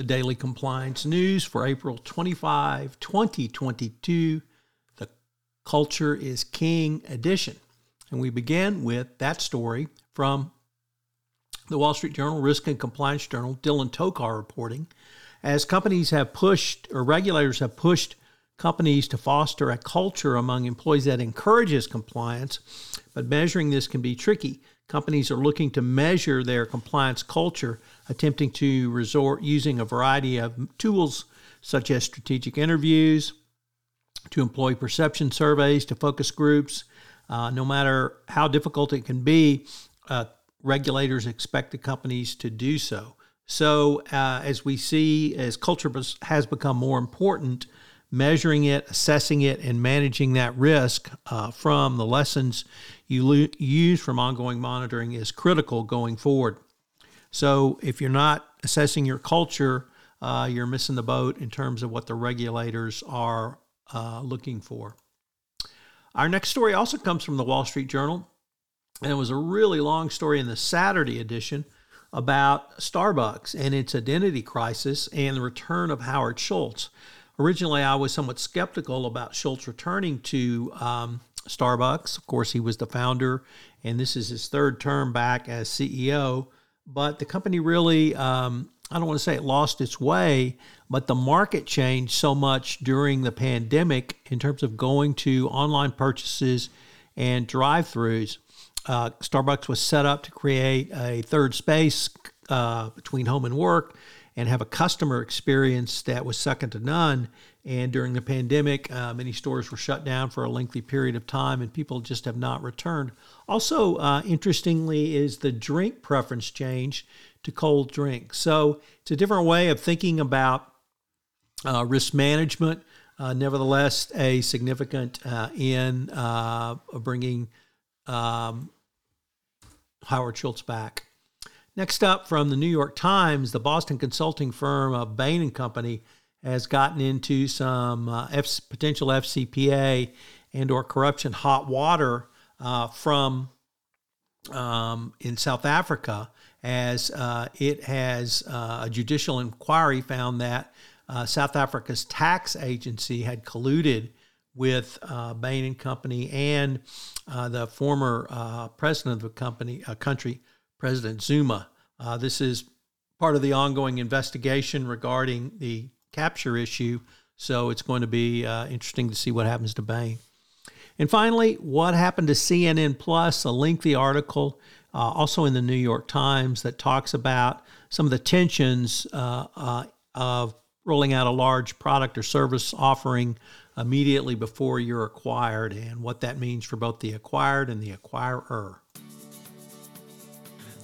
The Daily Compliance News for April 25, 2022, the Culture is King edition. And we begin with that story from the Wall Street Journal, Risk and Compliance Journal, Dylan Tokar reporting. As companies have pushed, or regulators have pushed companies to foster a culture among employees that encourages compliance, but measuring this can be tricky. Companies are looking to measure their compliance culture, attempting to resort using a variety of tools such as strategic interviews, to employee perception surveys, to focus groups. Uh, no matter how difficult it can be, uh, regulators expect the companies to do so. So, uh, as we see, as culture has become more important, measuring it, assessing it, and managing that risk uh, from the lessons you lo- use from ongoing monitoring is critical going forward. So, if you're not assessing your culture, uh, you're missing the boat in terms of what the regulators are uh, looking for. Our next story also comes from the Wall Street Journal, and it was a really long story in the Saturday edition about Starbucks and its identity crisis and the return of Howard Schultz. Originally, I was somewhat skeptical about Schultz returning to um, Starbucks. Of course, he was the founder, and this is his third term back as CEO. But the company really, um, I don't want to say it lost its way, but the market changed so much during the pandemic in terms of going to online purchases and drive throughs. Uh, Starbucks was set up to create a third space uh, between home and work and have a customer experience that was second to none. And during the pandemic, uh, many stores were shut down for a lengthy period of time, and people just have not returned. Also, uh, interestingly, is the drink preference change to cold drinks. So it's a different way of thinking about uh, risk management. Uh, nevertheless, a significant uh, in uh, bringing um, Howard Schultz back. Next up from the New York Times, the Boston consulting firm of Bain and Company has gotten into some uh, F- potential FCPA and or corruption hot water uh, from um, in South Africa as uh, it has uh, a judicial inquiry found that uh, South Africa's tax agency had colluded with uh, Bain and Company and the former president of the company country, President Zuma. Uh, this is part of the ongoing investigation regarding the capture issue, so it's going to be uh, interesting to see what happens to Bain. And finally, what happened to CNN Plus? A lengthy article, uh, also in the New York Times, that talks about some of the tensions uh, uh, of rolling out a large product or service offering immediately before you're acquired and what that means for both the acquired and the acquirer.